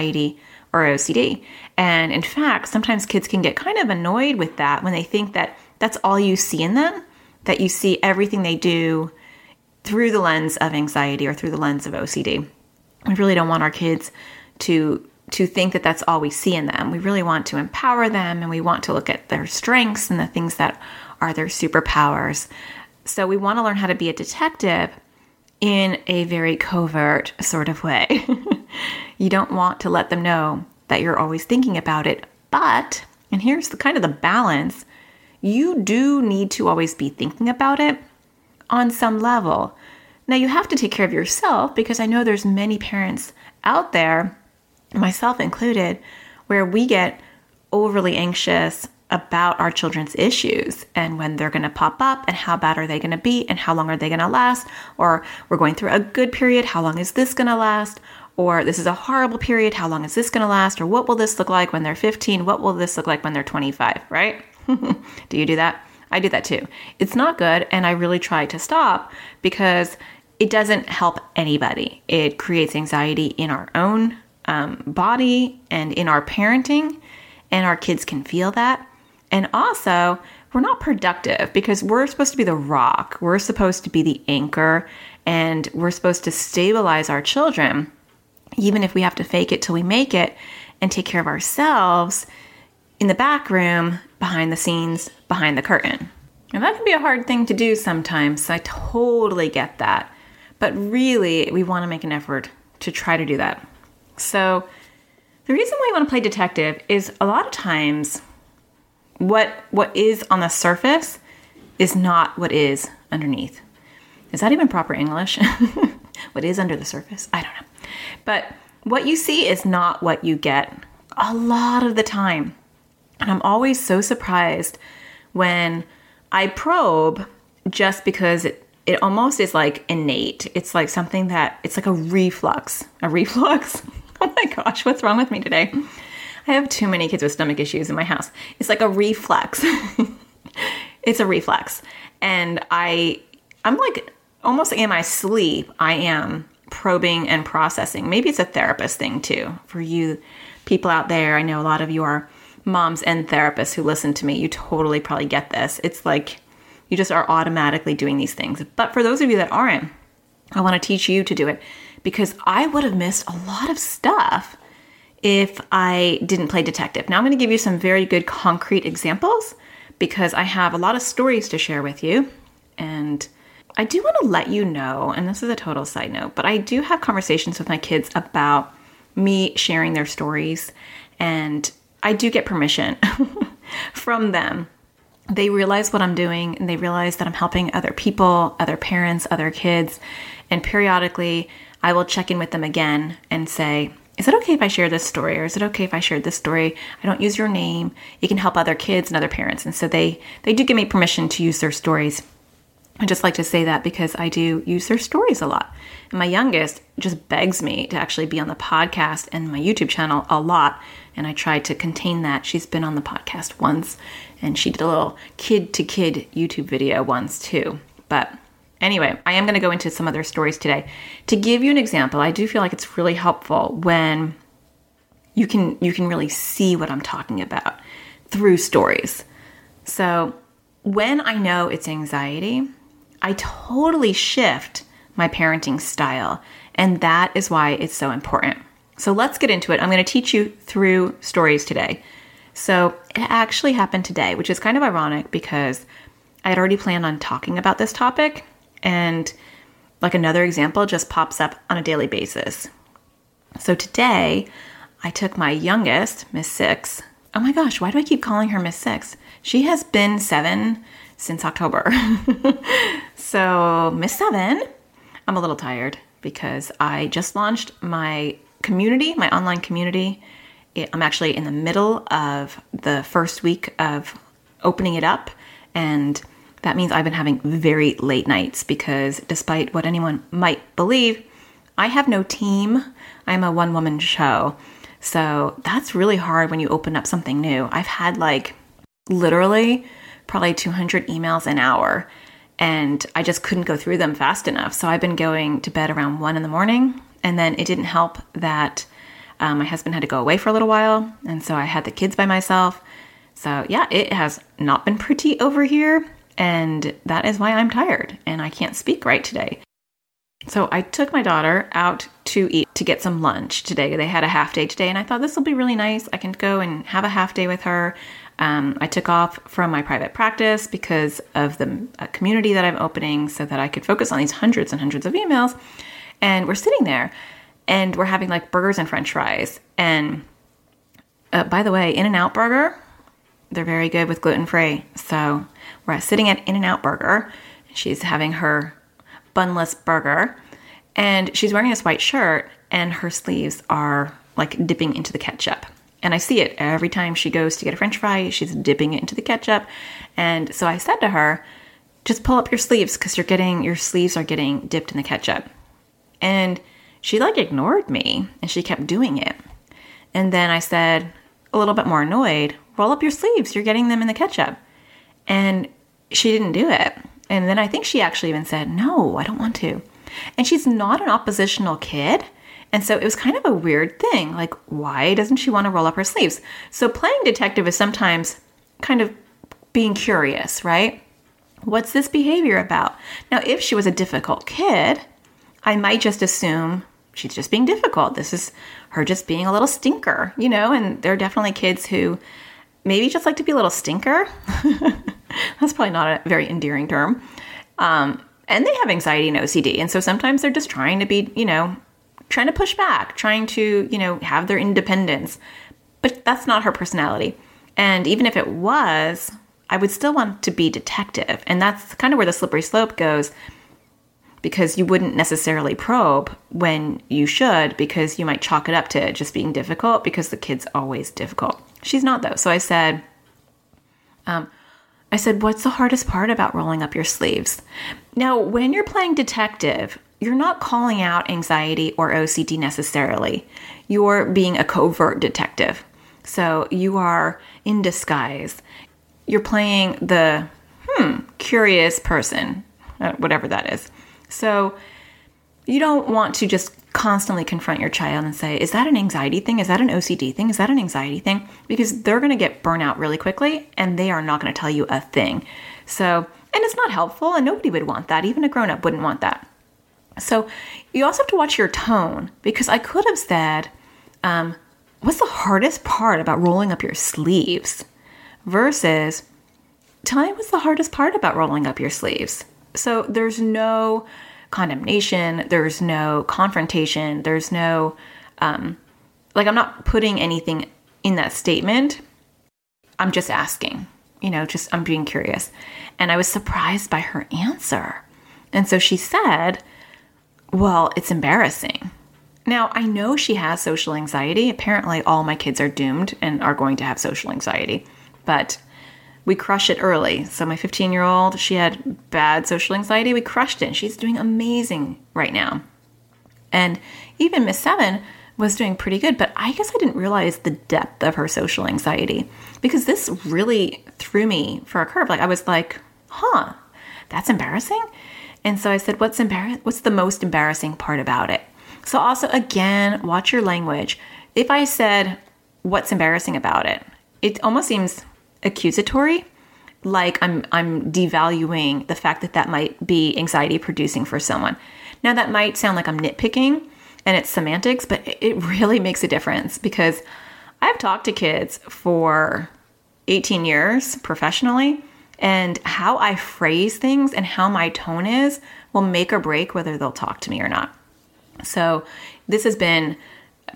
anxiety or OCD. And in fact, sometimes kids can get kind of annoyed with that when they think that that's all you see in them, that you see everything they do through the lens of anxiety or through the lens of OCD. We really don't want our kids to to think that that's all we see in them. We really want to empower them and we want to look at their strengths and the things that are their superpowers. So we want to learn how to be a detective in a very covert sort of way. you don't want to let them know that you're always thinking about it, but and here's the kind of the balance, you do need to always be thinking about it on some level. Now you have to take care of yourself because I know there's many parents out there, myself included, where we get overly anxious about our children's issues and when they're going to pop up and how bad are they going to be and how long are they going to last? Or we're going through a good period how long is this going to last or this is a horrible period how long is this going to last or what will this look like when they're 15 what will this look like when they're 25 right? Do you do that? I do that too. It's not good and i really try to stop because it doesn't help anybody. It creates anxiety in our own um, body and in our parenting and our kids can feel that. And also, we're not productive because we're supposed to be the rock, we're supposed to be the anchor, and we're supposed to stabilize our children, even if we have to fake it till we make it and take care of ourselves in the back room, behind the scenes, behind the curtain. And that can be a hard thing to do sometimes. So I totally get that. But really, we want to make an effort to try to do that. So, the reason why we want to play detective is a lot of times what what is on the surface is not what is underneath. Is that even proper English? what is under the surface? I don't know. But what you see is not what you get a lot of the time. And I'm always so surprised when I probe just because it, it almost is like innate. It's like something that it's like a reflux. A reflux? oh my gosh, what's wrong with me today? I have too many kids with stomach issues in my house. It's like a reflex. it's a reflex. And I I'm like almost in my sleep, I am probing and processing. Maybe it's a therapist thing too. For you people out there, I know a lot of you are moms and therapists who listen to me. You totally probably get this. It's like you just are automatically doing these things. But for those of you that aren't, I want to teach you to do it because I would have missed a lot of stuff if I didn't play detective. Now, I'm going to give you some very good concrete examples because I have a lot of stories to share with you. And I do want to let you know, and this is a total side note, but I do have conversations with my kids about me sharing their stories. And I do get permission from them. They realize what I'm doing and they realize that I'm helping other people, other parents, other kids. And periodically, I will check in with them again and say, is it okay if I share this story or is it okay if I share this story? I don't use your name. You can help other kids and other parents. And so they they do give me permission to use their stories. I just like to say that because I do use their stories a lot. And my youngest just begs me to actually be on the podcast and my YouTube channel a lot. And I try to contain that. She's been on the podcast once and she did a little kid to kid YouTube video once too. But Anyway, I am going to go into some other stories today. To give you an example, I do feel like it's really helpful when you can you can really see what I'm talking about through stories. So, when I know it's anxiety, I totally shift my parenting style, and that is why it's so important. So, let's get into it. I'm going to teach you through stories today. So, it actually happened today, which is kind of ironic because I had already planned on talking about this topic and like another example just pops up on a daily basis. So today, I took my youngest, Miss Six. Oh my gosh, why do I keep calling her Miss Six? She has been seven since October. so, Miss Seven, I'm a little tired because I just launched my community, my online community. I'm actually in the middle of the first week of opening it up and that means I've been having very late nights because despite what anyone might believe, I have no team. I'm a one woman show. So that's really hard when you open up something new. I've had like literally probably 200 emails an hour and I just couldn't go through them fast enough. So I've been going to bed around one in the morning. And then it didn't help that Um, my husband had to go away for a little while, and so I had the kids by myself. So, yeah, it has not been pretty over here, and that is why I'm tired and I can't speak right today. So, I took my daughter out to eat to get some lunch today. They had a half day today, and I thought this will be really nice. I can go and have a half day with her. Um, I took off from my private practice because of the uh, community that I'm opening so that I could focus on these hundreds and hundreds of emails. And we're sitting there and we're having like burgers and french fries. And uh, by the way, In N Out Burger, they're very good with gluten free. So we're sitting at In N Out Burger. She's having her bunless burger and she's wearing this white shirt and her sleeves are like dipping into the ketchup. And I see it every time she goes to get a french fry, she's dipping it into the ketchup. And so I said to her, just pull up your sleeves because you're getting your sleeves are getting dipped in the ketchup. And she like ignored me and she kept doing it. And then I said, a little bit more annoyed, roll up your sleeves, you're getting them in the ketchup. And she didn't do it. And then I think she actually even said, no, I don't want to. And she's not an oppositional kid. And so it was kind of a weird thing. Like, why doesn't she want to roll up her sleeves? So playing detective is sometimes kind of being curious, right? What's this behavior about? Now, if she was a difficult kid, I might just assume she's just being difficult. This is her just being a little stinker, you know, and there are definitely kids who maybe just like to be a little stinker. That's probably not a very endearing term. Um, and they have anxiety and OCD. And so sometimes they're just trying to be, you know, trying to push back, trying to, you know, have their independence. But that's not her personality. And even if it was, I would still want to be detective. And that's kind of where the slippery slope goes because you wouldn't necessarily probe when you should because you might chalk it up to just being difficult because the kid's always difficult. She's not though. So I said, um, I said, what's the hardest part about rolling up your sleeves? Now, when you're playing detective, you're not calling out anxiety or OCD necessarily. You're being a covert detective. So you are in disguise. You're playing the, hmm, curious person, uh, whatever that is. So you don't want to just constantly confront your child and say, Is that an anxiety thing? Is that an OCD thing? Is that an anxiety thing? Because they're going to get burnout really quickly and they are not going to tell you a thing. So, and it's not helpful and nobody would want that. Even a grown up wouldn't want that. So you also have to watch your tone because I could have said, um, What's the hardest part about rolling up your sleeves? Versus, Tell me what's the hardest part about rolling up your sleeves. So there's no condemnation, there's no confrontation, there's no, um, like, I'm not putting anything in that statement. I'm just asking, you know, just I'm being curious. And I was surprised by her answer. And so she said, Well, it's embarrassing. Now, I know she has social anxiety. Apparently, all my kids are doomed and are going to have social anxiety. But we crush it early. So my 15 year old, she had bad social anxiety. We crushed it. She's doing amazing right now. And even Miss Seven was doing pretty good, but I guess I didn't realize the depth of her social anxiety because this really threw me for a curve. Like I was like, huh, that's embarrassing. And so I said, what's embarrassing? What's the most embarrassing part about it? So also again, watch your language. If I said, what's embarrassing about it? It almost seems accusatory like I'm I'm devaluing the fact that that might be anxiety producing for someone. Now that might sound like I'm nitpicking and it's semantics, but it really makes a difference because I've talked to kids for 18 years professionally and how I phrase things and how my tone is will make or break whether they'll talk to me or not. So this has been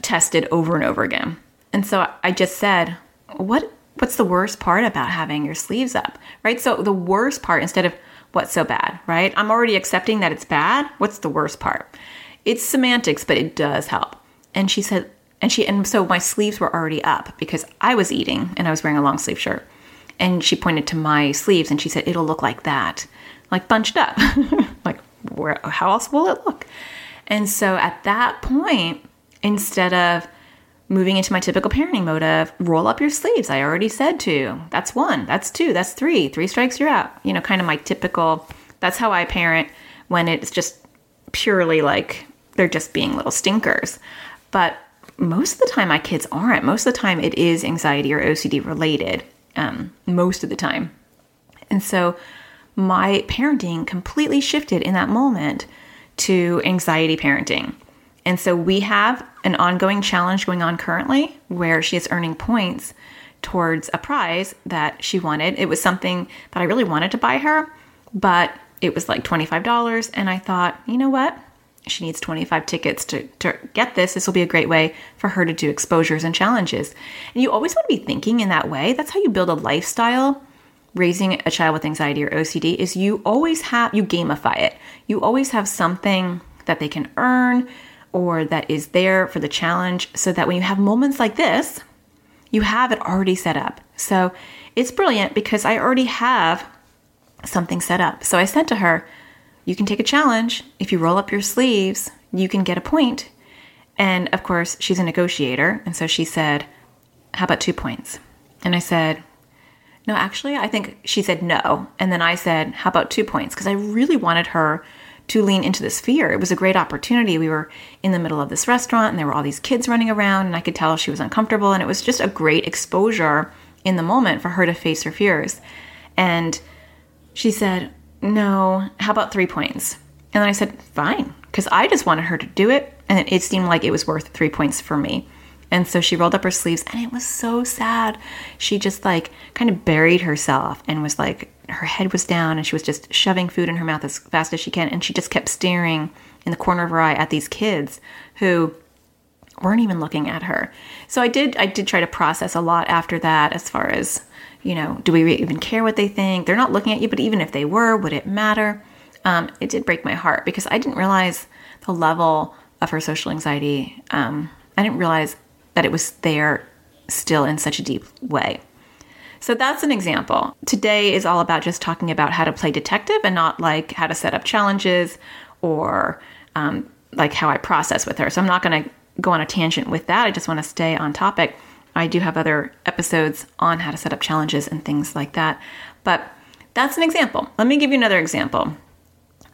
tested over and over again. And so I just said, what what's the worst part about having your sleeves up, right? So the worst part instead of what's so bad, right? I'm already accepting that it's bad. What's the worst part? It's semantics, but it does help. And she said, and she, and so my sleeves were already up because I was eating and I was wearing a long sleeve shirt. And she pointed to my sleeves and she said, it'll look like that, like bunched up. like, where, how else will it look? And so at that point, instead of moving into my typical parenting mode of roll up your sleeves. I already said to. That's one. That's two. That's three. Three strikes, you're out. You know, kind of my typical. That's how I parent when it's just purely like they're just being little stinkers. But most of the time my kids aren't. Most of the time it is anxiety or OCD related. Um, most of the time. And so my parenting completely shifted in that moment to anxiety parenting. And so we have an ongoing challenge going on currently where she is earning points towards a prize that she wanted. It was something that I really wanted to buy her, but it was like $25. And I thought, you know what? She needs 25 tickets to, to get this. This will be a great way for her to do exposures and challenges. And you always want to be thinking in that way. That's how you build a lifestyle raising a child with anxiety or OCD is you always have you gamify it. You always have something that they can earn or that is there for the challenge so that when you have moments like this, you have it already set up. So it's brilliant because I already have something set up. So I said to her, You can take a challenge. If you roll up your sleeves, you can get a point. And of course, she's a negotiator. And so she said, How about two points? And I said, No, actually, I think she said no. And then I said, How about two points? Because I really wanted her to lean into this fear. It was a great opportunity. We were in the middle of this restaurant and there were all these kids running around, and I could tell she was uncomfortable. And it was just a great exposure in the moment for her to face her fears. And she said, No, how about three points? And then I said, Fine, because I just wanted her to do it. And it seemed like it was worth three points for me. And so she rolled up her sleeves and it was so sad. She just like kind of buried herself and was like, her head was down and she was just shoving food in her mouth as fast as she can. And she just kept staring in the corner of her eye at these kids who weren't even looking at her. So I did, I did try to process a lot after that as far as, you know, do we even care what they think? They're not looking at you, but even if they were, would it matter? Um, it did break my heart because I didn't realize the level of her social anxiety. Um, I didn't realize that it was there still in such a deep way. So that's an example. Today is all about just talking about how to play detective and not like how to set up challenges or um, like how I process with her. So I'm not going to go on a tangent with that. I just want to stay on topic. I do have other episodes on how to set up challenges and things like that. But that's an example. Let me give you another example.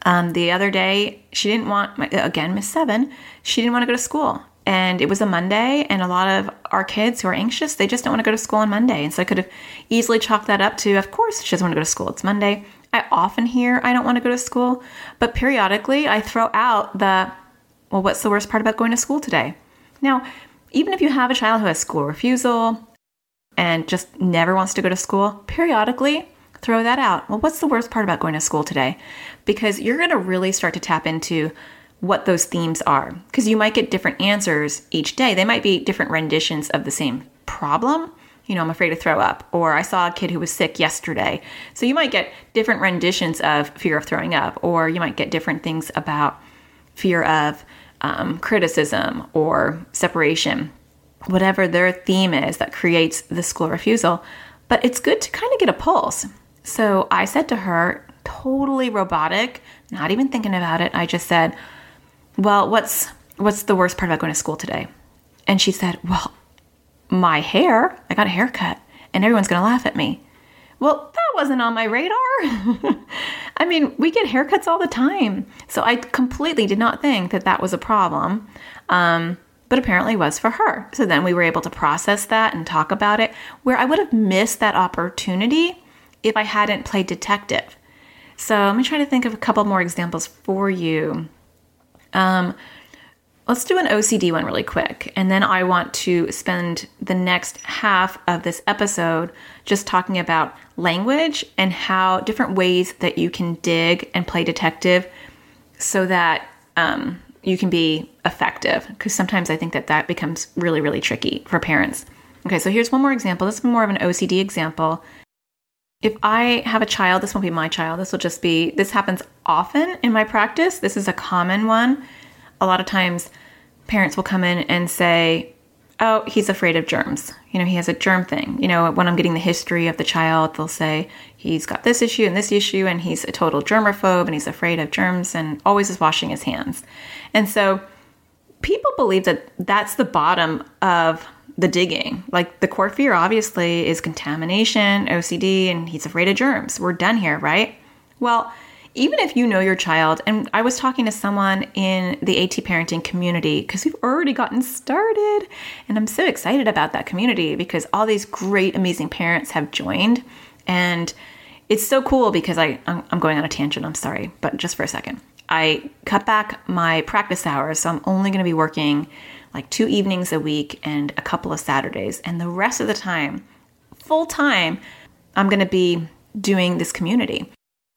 Um, the other day, she didn't want, my, again, Miss Seven, she didn't want to go to school and it was a Monday, and a lot of our kids who are anxious, they just don't want to go to school on Monday. And so I could have easily chalked that up to, of course, she doesn't want to go to school. It's Monday. I often hear I don't want to go to school, but periodically I throw out the, well, what's the worst part about going to school today? Now, even if you have a child who has school refusal and just never wants to go to school, periodically throw that out. Well, what's the worst part about going to school today? Because you're going to really start to tap into what those themes are because you might get different answers each day. They might be different renditions of the same problem. You know, I'm afraid to throw up, or I saw a kid who was sick yesterday. So you might get different renditions of fear of throwing up, or you might get different things about fear of um, criticism or separation, whatever their theme is that creates the school refusal. But it's good to kind of get a pulse. So I said to her, totally robotic, not even thinking about it, I just said, well, what's what's the worst part about going to school today? And she said, Well, my hair. I got a haircut, and everyone's going to laugh at me. Well, wasn't on my radar. I mean, we get haircuts all the time. So I completely did not think that that was a problem. Um, but apparently it was for her. So then we were able to process that and talk about it, where I would have missed that opportunity if I hadn't played detective. So let me try to think of a couple more examples for you um, let's do an OCD one really quick. And then I want to spend the next half of this episode just talking about language and how different ways that you can dig and play detective so that um, you can be effective. Because sometimes I think that that becomes really, really tricky for parents. Okay, so here's one more example. This is more of an OCD example. If I have a child, this won't be my child. This will just be, this happens often in my practice. This is a common one. A lot of times, parents will come in and say, Oh, he's afraid of germs. You know, he has a germ thing. You know, when I'm getting the history of the child, they'll say he's got this issue and this issue, and he's a total germaphobe and he's afraid of germs and always is washing his hands. And so people believe that that's the bottom of the digging. Like the core fear obviously is contamination, OCD, and he's afraid of germs. We're done here, right? Well, even if you know your child, and I was talking to someone in the AT parenting community because we've already gotten started, and I'm so excited about that community because all these great, amazing parents have joined, and it's so cool because I I'm going on a tangent. I'm sorry, but just for a second, I cut back my practice hours, so I'm only going to be working like two evenings a week and a couple of Saturdays, and the rest of the time, full time, I'm going to be doing this community,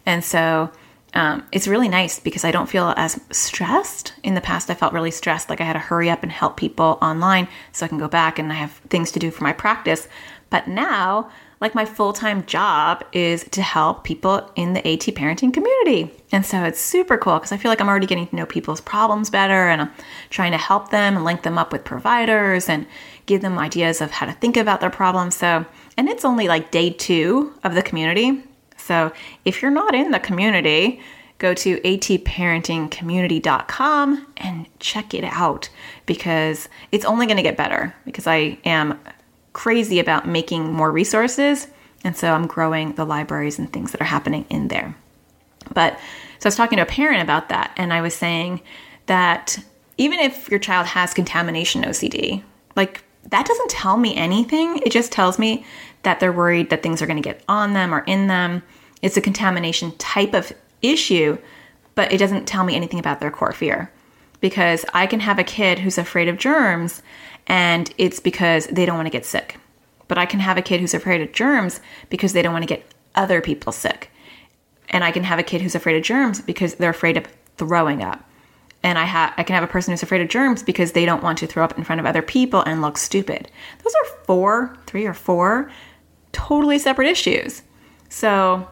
and so um, it's really nice because I don't feel as stressed. In the past, I felt really stressed, like I had to hurry up and help people online so I can go back and I have things to do for my practice. But now, like my full time job is to help people in the AT parenting community. And so it's super cool because I feel like I'm already getting to know people's problems better and I'm trying to help them and link them up with providers and give them ideas of how to think about their problems. So, and it's only like day two of the community. So if you're not in the community, go to atparentingcommunity.com and check it out because it's only going to get better because I am crazy about making more resources. And so I'm growing the libraries and things that are happening in there. But so I was talking to a parent about that, and I was saying that even if your child has contamination OCD, like that doesn't tell me anything. It just tells me that they're worried that things are going to get on them or in them. It's a contamination type of issue, but it doesn't tell me anything about their core fear. Because I can have a kid who's afraid of germs and it's because they don't want to get sick. But I can have a kid who's afraid of germs because they don't want to get other people sick. And I can have a kid who's afraid of germs because they're afraid of throwing up. And I have I can have a person who's afraid of germs because they don't want to throw up in front of other people and look stupid. Those are four, three or four totally separate issues. So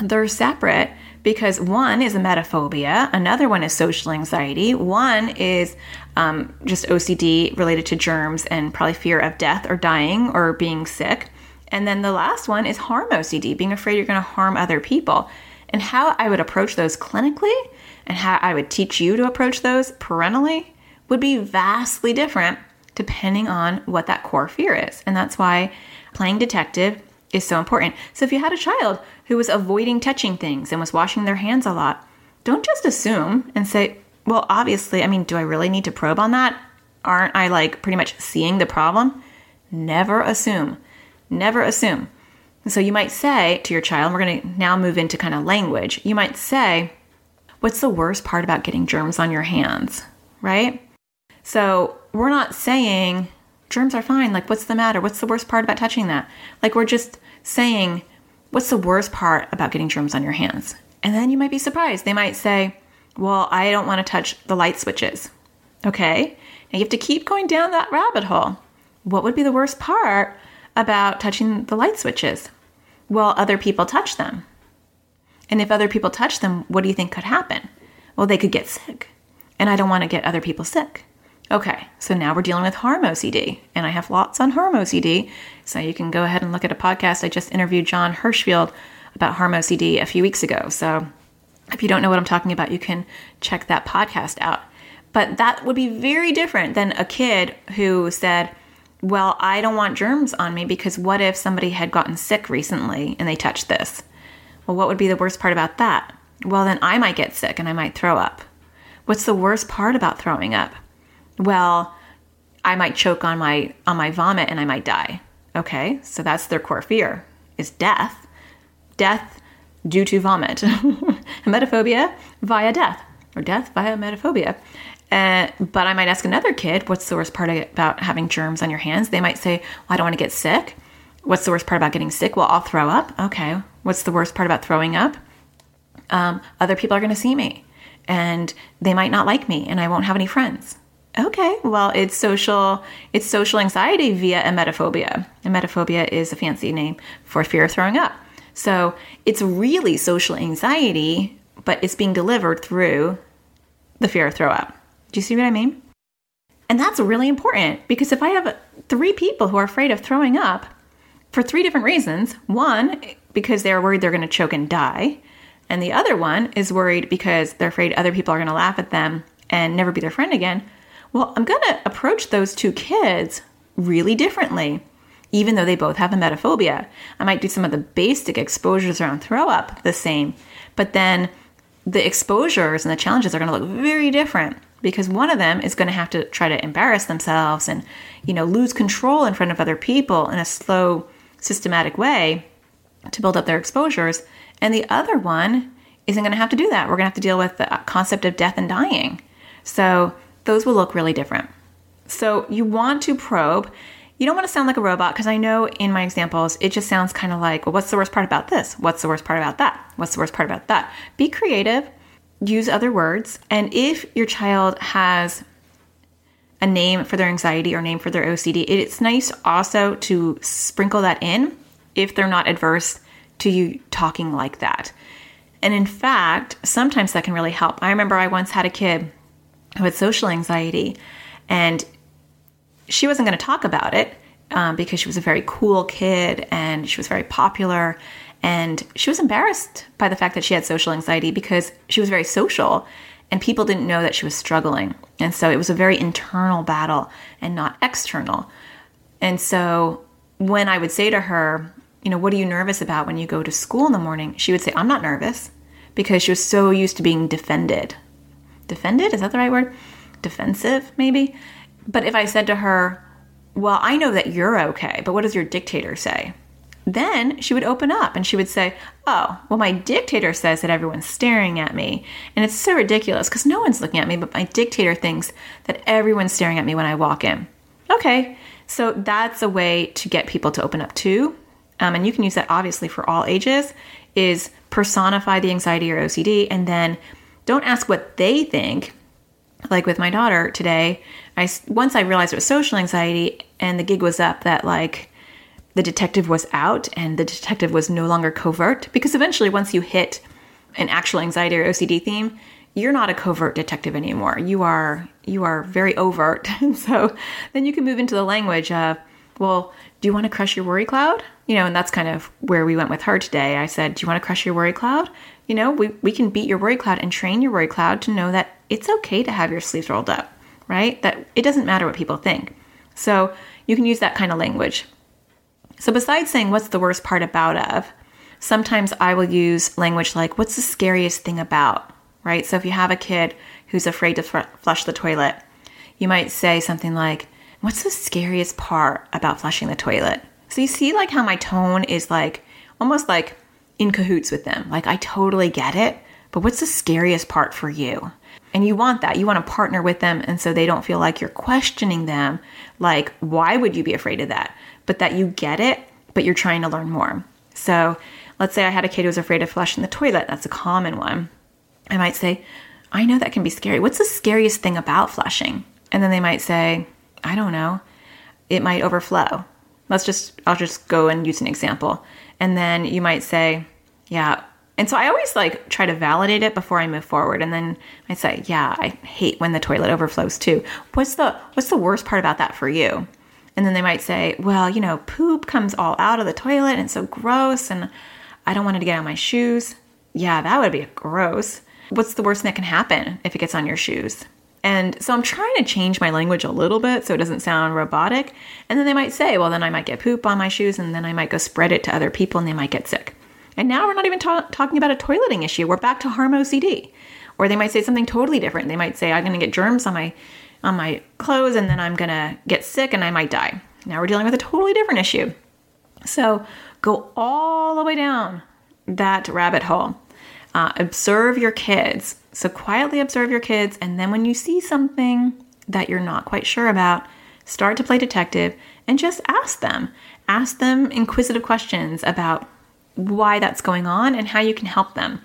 they're separate because one is a emetophobia, another one is social anxiety, one is um, just OCD related to germs and probably fear of death or dying or being sick. And then the last one is harm OCD, being afraid you're going to harm other people. And how I would approach those clinically and how I would teach you to approach those parentally would be vastly different depending on what that core fear is. And that's why playing detective is so important. So if you had a child who was avoiding touching things and was washing their hands a lot, don't just assume and say, well, obviously, I mean, do I really need to probe on that? Aren't I like pretty much seeing the problem? Never assume. Never assume. so you might say to your child, we're going to now move into kind of language. You might say, What's the worst part about getting germs on your hands? Right? So we're not saying germs are fine. Like, what's the matter? What's the worst part about touching that? Like, we're just saying, what's the worst part about getting germs on your hands? And then you might be surprised. They might say, well, I don't want to touch the light switches. Okay. Now you have to keep going down that rabbit hole. What would be the worst part about touching the light switches? Well, other people touch them. And if other people touch them, what do you think could happen? Well, they could get sick. And I don't want to get other people sick. Okay, so now we're dealing with harm OCD, and I have lots on harm OCD. So you can go ahead and look at a podcast. I just interviewed Jon Hershfield about harm OCD a few weeks ago. So if you don't know what I'm talking about, you can check that podcast out. But that would be very different than a kid who said, Well, I don't want germs on me because what if somebody had gotten sick recently and they touched this? Well, what would be the worst part about that? Well, then I might get sick and I might throw up. What's the worst part about throwing up? Well, I might choke on my on my vomit and I might die. Okay? So that's their core fear is death. Death due to vomit. emetophobia via death or death via emetophobia. Uh, but I might ask another kid, what's the worst part about having germs on your hands? They might say, well, I don't want to get sick. What's the worst part about getting sick? Well, I'll throw up. Okay. What's the worst part about throwing up? Um, other people are going to see me and they might not like me and I won't have any friends. Okay, well, it's social. It's social anxiety via emetophobia. Emetophobia is a fancy name for fear of throwing up. So it's really social anxiety, but it's being delivered through the fear of throw up. Do you see what I mean? And that's really important because if I have three people who are afraid of throwing up for three different reasons one, because they're worried they're going to choke and die, and the other one is worried because they're afraid other people are going to laugh at them and never be their friend again well, I'm going to approach those two kids really differently, even though they both have emetophobia. I might do some of the basic exposures around throw up the same, but then the exposures and the challenges are going to look very different because one of them is going to have to try to embarrass themselves and you know lose control in front of other people in a slow systematic way to build up their exposures. And the other one isn't going to have to do that. We're going to have to deal with the concept of death and dying. So those will look really different so you want to probe you don't want to sound like a robot because I know in my examples it just sounds kind of like, well, what's the worst part about this? What's the worst part about that? What's the worst part about that? Be creative, use other words, and if your child has a name for their anxiety or name for their OCD, it's nice also to sprinkle that in if they're not adverse to you talking like that. And in fact, sometimes that can really help. I remember I once had a kid who had social anxiety and she wasn't going to talk about it um, because she was a very cool kid and she was very popular. And she was embarrassed by the fact that she had social anxiety because she was very social and people didn't know that she was struggling. And so it was a very internal battle and not external. And so when I would say to her, you know, what are you nervous about when you go to school in the morning? She would say, I'm not nervous because she was so used to being defended. Defended? Is that the right word? Defensive, maybe? But if I said to her, Well, I know that you're okay, but what does your dictator say? Then she would open up and she would say, Oh, well, my dictator says that everyone's staring at me. And it's so ridiculous because no one's looking at me, but my dictator thinks that everyone's staring at me when I walk in. Okay, so that's a way to get people to open up too. Um, and you can use that obviously for all ages, is personify the anxiety or OCD and then don't ask what they think. Like with my daughter today, I once I realized it was social anxiety, and the gig was up that like the detective was out and the detective was no longer covert because eventually once you hit an actual anxiety or OCD theme, you're not a covert detective anymore. You are you are very overt. And so then you can move into the language of, well, do you want to crush your worry cloud? You know, and that's kind of where we went with her today. I said, Do you want to crush your worry cloud? You know, we, we can beat your worry cloud and train your worry cloud to know that it's okay to have your sleeves rolled up right? That it doesn't matter what people think. So you can use that kind of language. So besides saying what's the worst part about of, sometimes I will use language like what's the scariest thing about, right? So if you have a kid who's afraid to fr- flush the toilet, you might say something like, "What's the scariest part about flushing the toilet?" So you see like how my tone is like almost like in cahoots with them. Like I totally get it, but what's the scariest part for you? And you want that. You want to partner with them. And so they don't feel like you're questioning them, like, why would you be afraid of that? But that you get it, but you're trying to learn more. So let's say I had a kid who was afraid of flushing the toilet. That's a common one. I might say, I know that can be scary. What's the scariest thing about flushing? And then they might say, I don't know. It might overflow. Let's just, I'll just go and use an example. And then you might say, yeah, and so I always like try to validate it before I move forward. And then I say, yeah, I hate when the toilet overflows too. What's the what's the worst part about that for you? And then they might say, well, you know, poop comes all out of the toilet and it's so gross and I don't want it to get on my shoes. Yeah, that would be gross. What's the worst thing that can happen if it gets on your shoes? And so I'm trying to change my language a little bit so it doesn't sound robotic. And then they might say, well, then I might get poop on my shoes and then I might go spread it to other people and they might get sick. And now we're not even ta- talking about a toileting issue. We're back to harm OCD. Or they might say something totally different. They might say, I'm going to get germs on my on my clothes and then I'm going to get sick and I might die. Now we're dealing with a totally different issue. So go all the way down that rabbit hole. Uh, observe your kids. So quietly observe your kids. And then when you see something that you're not quite sure about, start to play detective and just ask them. Ask them inquisitive questions about why that's going on and how you can help them.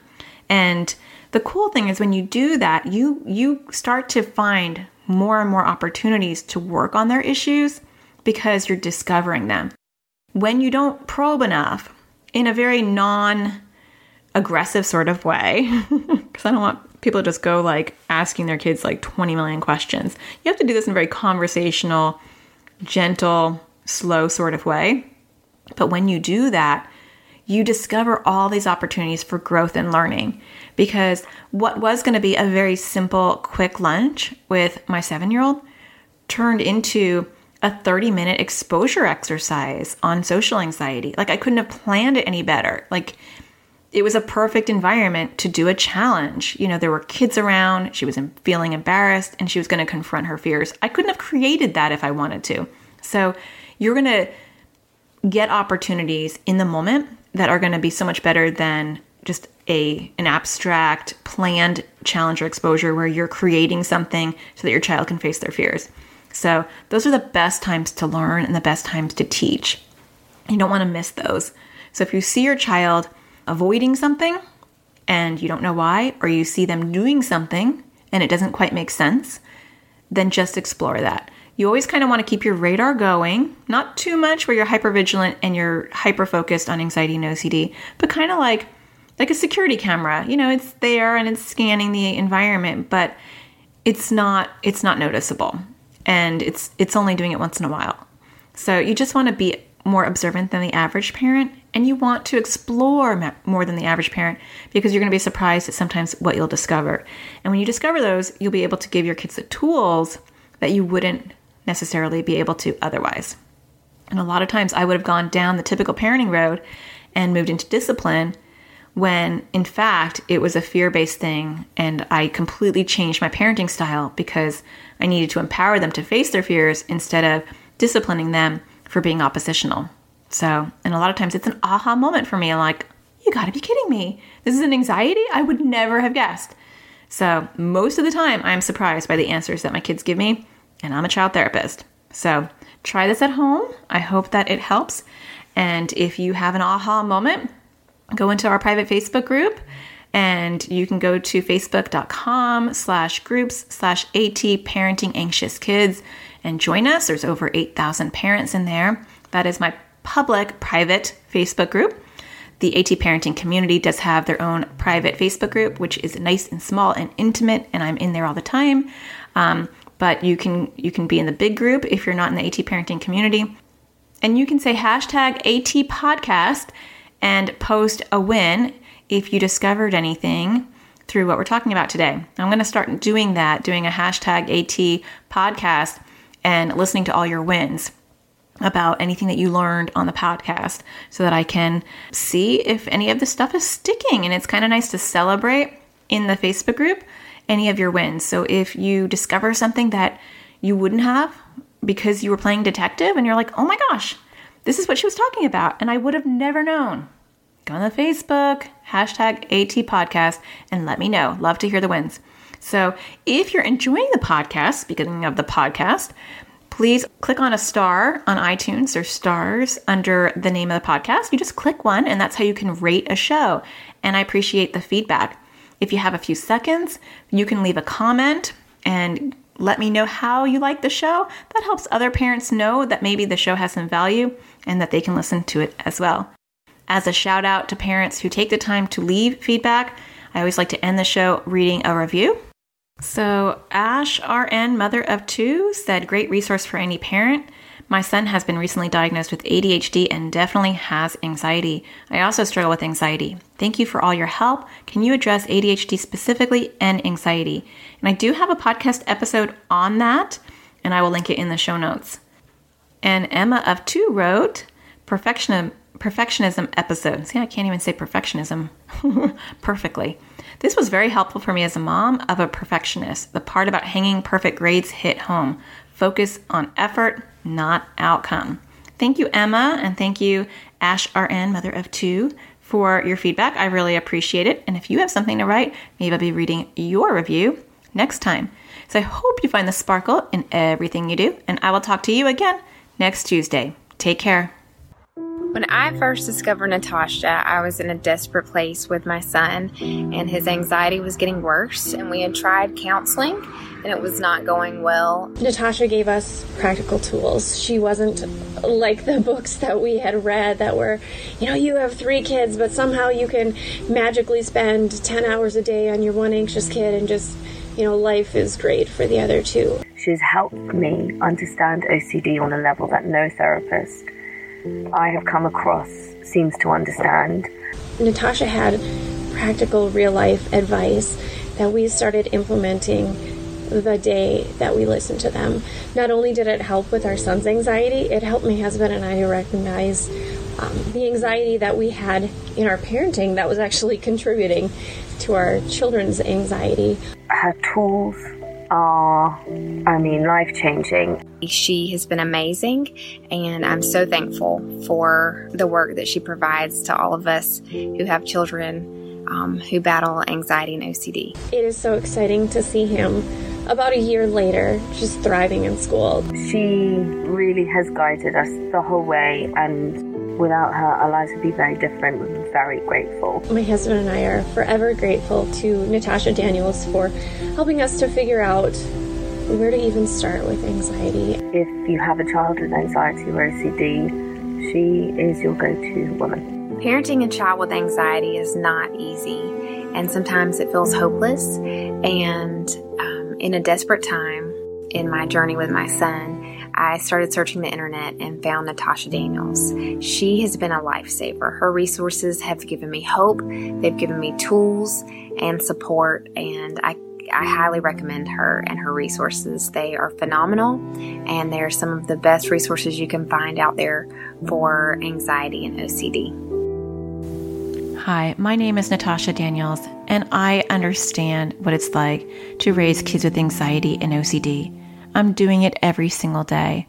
And the cool thing is when you do that, you you start to find more and more opportunities to work on their issues because you're discovering them. When you don't probe enough in a very non aggressive sort of way, because I don't want people just go like asking their kids like 20 million questions. You have to do this in a very conversational, gentle, slow sort of way. But when you do that, you discover all these opportunities for growth and learning. Because what was going to be a very simple, quick lunch with my seven year old turned into a 30 minute exposure exercise on social anxiety. Like, I couldn't have planned it any better. Like, it was a perfect environment to do a challenge. You know, there were kids around, she was feeling embarrassed, and she was going to confront her fears. I couldn't have created that if I wanted to. So, you're going to get opportunities in the moment that are going to be so much better than just a an abstract planned challenge or exposure where you're creating something so that your child can face their fears. So, those are the best times to learn and the best times to teach. You don't want to miss those. So, if you see your child avoiding something and you don't know why, or you see them doing something and it doesn't quite make sense, then just explore that. You always kind of want to keep your radar going, not too much where you're hyper vigilant and you're hyper focused on anxiety and OCD, but kind of like like a security camera. You know, it's there and it's scanning the environment, but it's not it's not noticeable. And it's it's only doing it once in a while. So you just want to be more observant than the average parent and you want to explore more than the average parent because you're going to be surprised at sometimes what you'll discover. And when you discover those, you'll be able to give your kids the tools that you wouldn't necessarily be able to otherwise. And a lot of times I would have gone down the typical parenting road and moved into discipline when in fact it was a fear based thing and I completely changed my parenting style because I needed to empower them to face their fears instead of disciplining them for being oppositional. So, and a lot of times it's an aha moment for me. I'm like, you gotta be kidding me. This is an anxiety I would never have guessed. So, most of the time, I'm surprised by the answers that my kids give me, and I'm a child therapist. So, try this at home. I hope that it helps. And if you have an aha moment, go into our private Facebook group and you can go to facebook.com slash groups slash at parenting anxious kids and join us there's over 8000 parents in there that is my public private Facebook group. The AT Parenting community does have their own private Facebook group, which is nice and small and intimate, and I'm in there all the time. Um, but you can you can be in the big group if you're not in the AT Parenting community, and you can say hashtag AT Podcast and post a win if you discovered anything through what we're talking about today. I'm going to start doing that, doing a hashtag AT Podcast and listening to all your wins about anything that you learned on the podcast so that I can see if any of this stuff is sticking. And it's kind of nice to celebrate in the Facebook group any of your wins. So if you discover something that you wouldn't have because you were playing detective and you're like, oh my gosh, this is what she was talking about, and I would have never known. Go on the Facebook, hashtag AT podcast, and let me know. Love to hear the wins. So if you're enjoying the podcast, beginning of the podcast, please click on a star on iTunes. There's stars under the name of the podcast. You just click one, and that's how you can rate a show. And I appreciate the feedback. If you have a few seconds, you can leave a comment and let me know how you like the show. That helps other parents know that maybe the show has some value and that they can listen to it as well. As a shout out to parents who take the time to leave feedback, I always like to end the show reading a review. So, Ash RN, mother of two, said, Great resource for any parent. My son has been recently diagnosed with ADHD and definitely has anxiety. I also struggle with anxiety. Thank you for all your help. Can you address ADHD specifically and anxiety? And I do have a podcast episode on that, and I will link it in the show notes. And Emma of Two wrote, Perfectionism, perfectionism episode. See, I can't even say perfectionism perfectly. This was very helpful for me as a mom of a perfectionist. The part about hanging perfect grades hit home. Focus on effort, not outcome. Thank you, Emma, and thank you, Ash RN, mother of two, for your feedback. I really appreciate it. And if you have something to write, maybe I'll be reading your review next time. So I hope you find the sparkle in everything you do, and I will talk to you again next Tuesday. Take care. When I first discovered Natasha, I was in a desperate place with my son, and his anxiety was getting worse. And we had tried counseling, and it was not going well. Natasha gave us practical tools. She wasn't like the books that we had read that were, you know, you have three kids, but somehow you can magically spend 10 hours a day on your one anxious kid and just, you know, life is great for the other two. She's helped me understand OCD on a level that no therapist I have come across seems to understand. Natasha had practical real life advice that we started implementing the day that we listened to them. Not only did it help with our son's anxiety, it helped my husband and I to recognize um, the anxiety that we had in our parenting that was actually contributing to our children's anxiety. Her tools are, I mean, life changing. She has been amazing, and I'm so thankful for the work that she provides to all of us who have children um, who battle anxiety and OCD. It is so exciting to see him about a year later just thriving in school. She really has guided us the whole way, and without her, our lives would be very different. We're very grateful. My husband and I are forever grateful to Natasha Daniels for helping us to figure out where to even start with anxiety. If you have a child with anxiety or OCD, she is your go to woman. Parenting a child with anxiety is not easy, and sometimes it feels hopeless. And um, in a desperate time in my journey with my son, I started searching the internet and found Natasha Daniels. She has been a lifesaver. Her resources have given me hope, they've given me tools and support, and I I highly recommend her and her resources. They are phenomenal and they're some of the best resources you can find out there for anxiety and OCD. Hi, my name is Natasha Daniels, and I understand what it's like to raise kids with anxiety and OCD. I'm doing it every single day.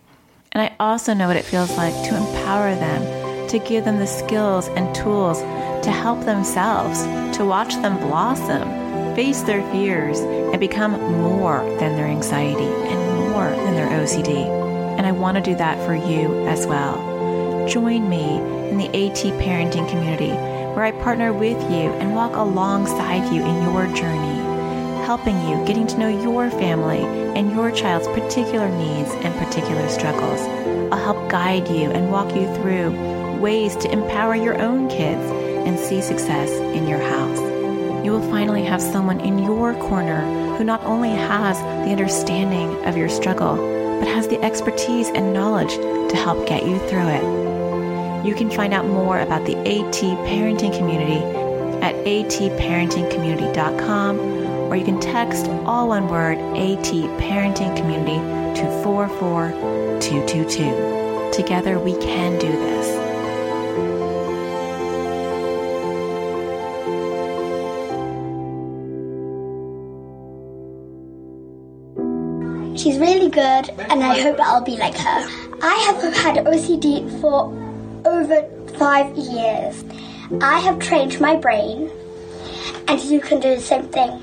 And I also know what it feels like to empower them, to give them the skills and tools to help themselves, to watch them blossom, face their fears, and become more than their anxiety and more than their OCD. And I want to do that for you as well. Join me in the AT parenting community where I partner with you and walk alongside you in your journey, helping you getting to know your family and your child's particular needs and particular struggles. I'll help guide you and walk you through ways to empower your own kids and see success in your house. You will finally have someone in your corner who not only has the understanding of your struggle, but has the expertise and knowledge to help get you through it. You can find out more about the AT Parenting Community at atparentingcommunity.com or you can text all one word AT Parenting Community to 44222. Together we can do this. She's really good, and I hope I'll be like her. I have had OCD for over five years. I have trained my brain, and you can do the same thing.